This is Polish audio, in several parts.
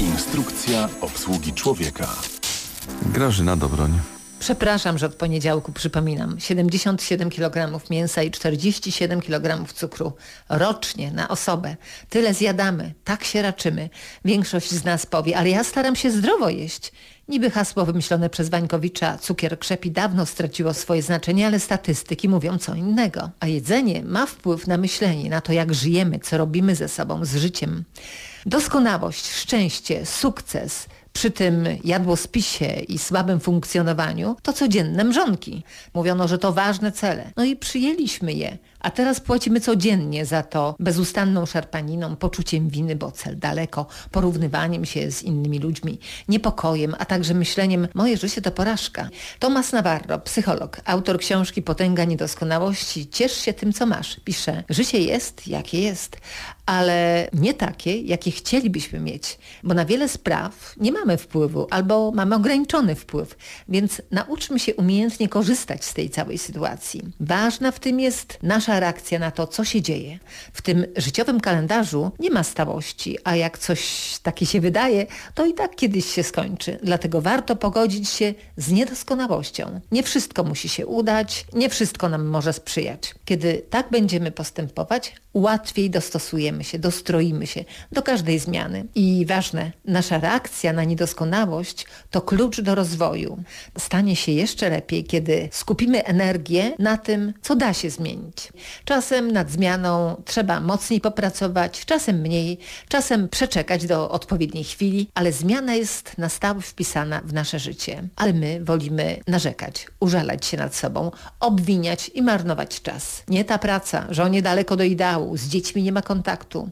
Instrukcja obsługi człowieka. Grażyna Dobroń. Przepraszam, że od poniedziałku przypominam. 77 kg mięsa i 47 kg cukru rocznie na osobę. Tyle zjadamy, tak się raczymy. Większość z nas powie, ale ja staram się zdrowo jeść. Niby hasło wymyślone przez Wańkowicza cukier krzepi dawno straciło swoje znaczenie, ale statystyki mówią co innego. A jedzenie ma wpływ na myślenie, na to jak żyjemy, co robimy ze sobą, z życiem. Doskonałość, szczęście, sukces – przy tym jadłospisie i słabym funkcjonowaniu to codzienne mrzonki. Mówiono, że to ważne cele. No i przyjęliśmy je. A teraz płacimy codziennie za to bezustanną szarpaniną, poczuciem winy, bo cel daleko, porównywaniem się z innymi ludźmi, niepokojem, a także myśleniem moje życie to porażka. Tomas Navarro, psycholog, autor książki Potęga Niedoskonałości, ciesz się tym, co masz. Pisze, życie jest, jakie jest, ale nie takie, jakie chcielibyśmy mieć, bo na wiele spraw nie mamy wpływu albo mamy ograniczony wpływ, więc nauczmy się umiejętnie korzystać z tej całej sytuacji. Ważna w tym jest nasza reakcja na to, co się dzieje. W tym życiowym kalendarzu nie ma stałości, a jak coś takie się wydaje, to i tak kiedyś się skończy. Dlatego warto pogodzić się z niedoskonałością. Nie wszystko musi się udać, nie wszystko nam może sprzyjać. Kiedy tak będziemy postępować, łatwiej dostosujemy się, dostroimy się do każdej zmiany. I ważne, nasza reakcja na niedoskonałość to klucz do rozwoju. Stanie się jeszcze lepiej, kiedy skupimy energię na tym, co da się zmienić. Czasem nad zmianą trzeba mocniej popracować, czasem mniej, czasem przeczekać do odpowiedniej chwili, ale zmiana jest na stałe wpisana w nasze życie. Ale my wolimy narzekać, użalać się nad sobą, obwiniać i marnować czas. Nie ta praca, żonie daleko do ideału, z dziećmi nie ma kontaktu.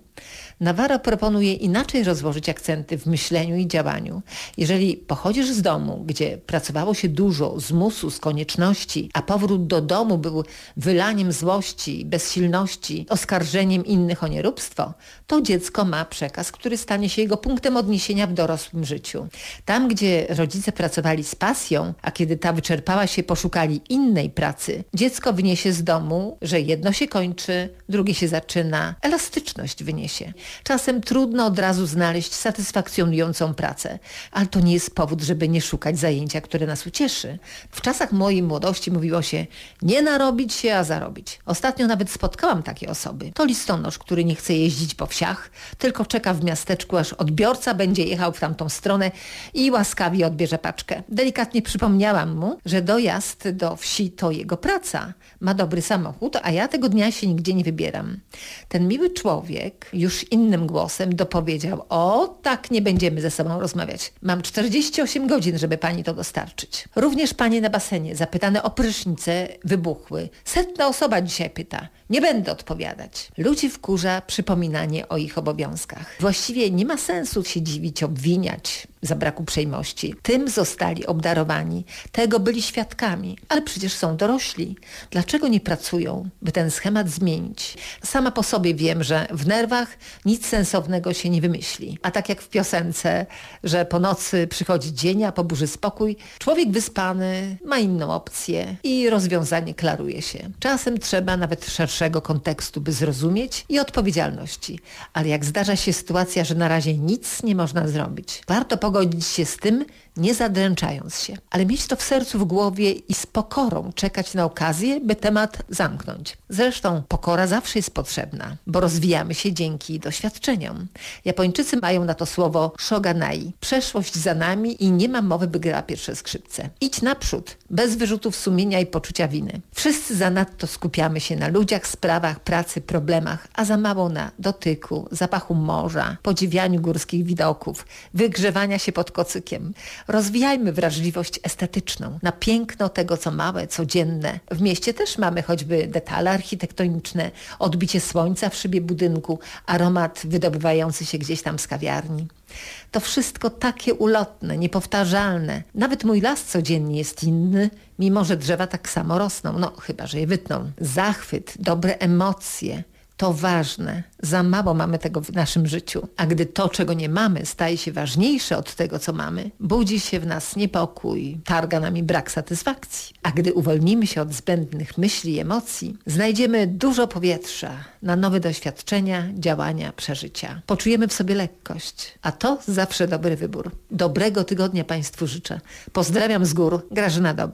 Nawara proponuje inaczej rozłożyć akcenty w myśleniu i działaniu. Jeżeli pochodzisz z domu, gdzie pracowało się dużo, z musu, z konieczności, a powrót do domu był wylaniem złości, bezsilności, oskarżeniem innych o nieróbstwo, to dziecko ma przekaz, który stanie się jego punktem odniesienia w dorosłym życiu. Tam, gdzie rodzice pracowali z pasją, a kiedy ta wyczerpała się, poszukali innej pracy, dziecko wyniesie z domu, że jedno się kończy, drugie się zaczyna, elastyczność wyniesie. Czasem trudno od razu znaleźć satysfakcjonującą pracę, ale to nie jest powód, żeby nie szukać zajęcia, które nas ucieszy. W czasach mojej młodości mówiło się nie narobić się, a zarobić. Ostatnio nawet spotkałam takie osoby. To listonosz, który nie chce jeździć po wsiach, tylko czeka w miasteczku, aż odbiorca będzie jechał w tamtą stronę i łaskawie odbierze paczkę. Delikatnie przypomniałam mu, że dojazd do wsi to jego praca. Ma dobry samochód, a ja tego dnia się nigdzie nie wybieram. Ten miły człowiek już innym głosem dopowiedział, o tak nie będziemy ze sobą rozmawiać. Mam 48 godzin, żeby pani to dostarczyć. Również panie na basenie, zapytane o prysznice, wybuchły. Setna osoba dzisiaj pyta. Nie będę odpowiadać. Ludzi wkurza przypominanie o ich obowiązkach. Właściwie nie ma sensu się dziwić, obwiniać za braku przejmości. Tym zostali obdarowani, tego byli świadkami, ale przecież są dorośli. Dlaczego nie pracują, by ten schemat zmienić? Sama po sobie wiem, że w nerwach nic sensownego się nie wymyśli. A tak jak w piosence, że po nocy przychodzi dzień, a po burzy spokój, człowiek wyspany ma inną opcję i rozwiązanie klaruje się. Czasem trzeba nawet szerszego kontekstu, by zrozumieć i odpowiedzialności. Ale jak zdarza się sytuacja, że na razie nic nie można zrobić, warto pogodzić się z tym, nie zadręczając się, ale mieć to w sercu, w głowie i z pokorą czekać na okazję, by temat zamknąć. Zresztą pokora zawsze jest potrzebna, bo rozwijamy się dzięki doświadczeniom. Japończycy mają na to słowo shoganai. Przeszłość za nami i nie ma mowy, by grała pierwsze skrzypce. Idź naprzód, bez wyrzutów sumienia i poczucia winy. Wszyscy zanadto skupiamy się na ludziach, sprawach, pracy, problemach, a za mało na dotyku, zapachu morza, podziwianiu górskich widoków, wygrzewania się pod kocykiem, Rozwijajmy wrażliwość estetyczną na piękno tego, co małe, codzienne. W mieście też mamy choćby detale architektoniczne, odbicie słońca w szybie budynku, aromat wydobywający się gdzieś tam z kawiarni. To wszystko takie ulotne, niepowtarzalne. Nawet mój las codziennie jest inny, mimo że drzewa tak samo rosną, no chyba, że je wytną. Zachwyt, dobre emocje, To ważne. Za mało mamy tego w naszym życiu. A gdy to, czego nie mamy, staje się ważniejsze od tego, co mamy, budzi się w nas niepokój, targa nami brak satysfakcji. A gdy uwolnimy się od zbędnych myśli i emocji, znajdziemy dużo powietrza na nowe doświadczenia, działania, przeżycia. Poczujemy w sobie lekkość, a to zawsze dobry wybór. Dobrego tygodnia Państwu życzę. Pozdrawiam z gór, Grażyna Dobra.